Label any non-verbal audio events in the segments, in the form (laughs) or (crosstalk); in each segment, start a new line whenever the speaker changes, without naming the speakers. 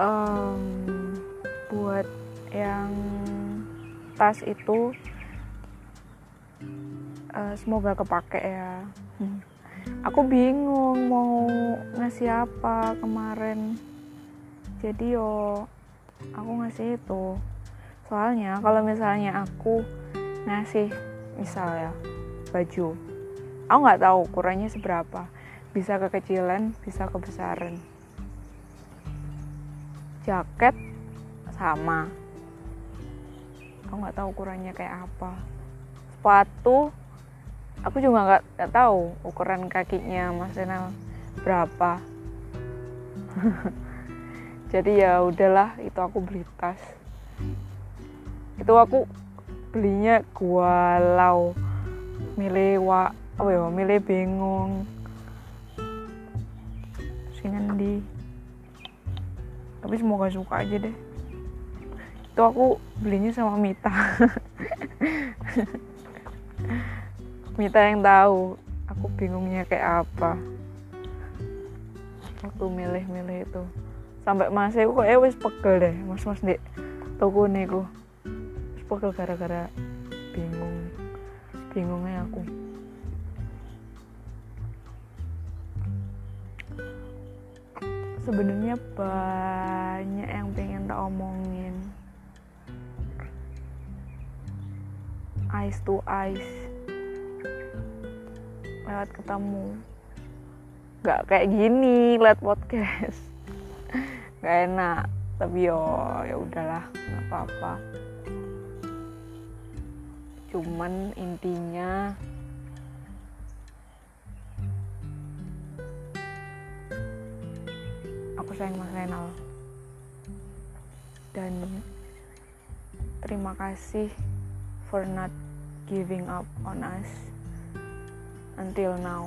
um, buat yang tas itu uh, semoga kepake ya. Hmm. Aku bingung mau ngasih apa kemarin. Jadi yo aku ngasih itu. Soalnya kalau misalnya aku ngasih misal ya baju aku nggak tahu ukurannya seberapa. Bisa kekecilan bisa kebesaran jaket sama. Aku nggak tahu ukurannya kayak apa. Sepatu aku juga nggak tahu ukuran kakinya Mas Renal berapa. (laughs) Jadi ya udahlah itu aku beli tas. Itu aku belinya gualau. Milih wa oh ya milih bingung. Sini di tapi semoga suka aja deh. Itu aku belinya sama Mita. (laughs) Mita yang tahu aku bingungnya kayak apa. Waktu milih-milih itu. Sampai mas aku kok eh wis pegel deh. Mas mas dek toko wis pegel gara-gara bingung. Bingungnya aku sebenarnya banyak yang pengen tak omongin. Eyes to eyes. Lewat ketemu. Nggak kayak gini lihat podcast. (laughs) Nggak enak. Tapi yo ya udahlah nggak apa-apa. Cuman intinya aku sayang Mas Renal. Dan terima kasih for not giving up on us until now.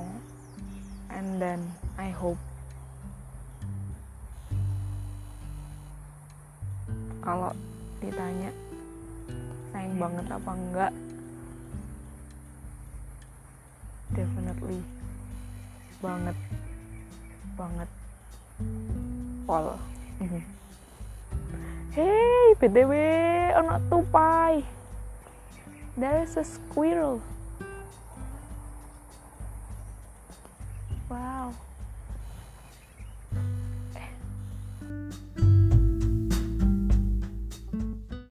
And then I hope kalau ditanya sayang banget apa enggak definitely banget banget pol mm-hmm. hey btw ono tupai. There's a squirrel. Wow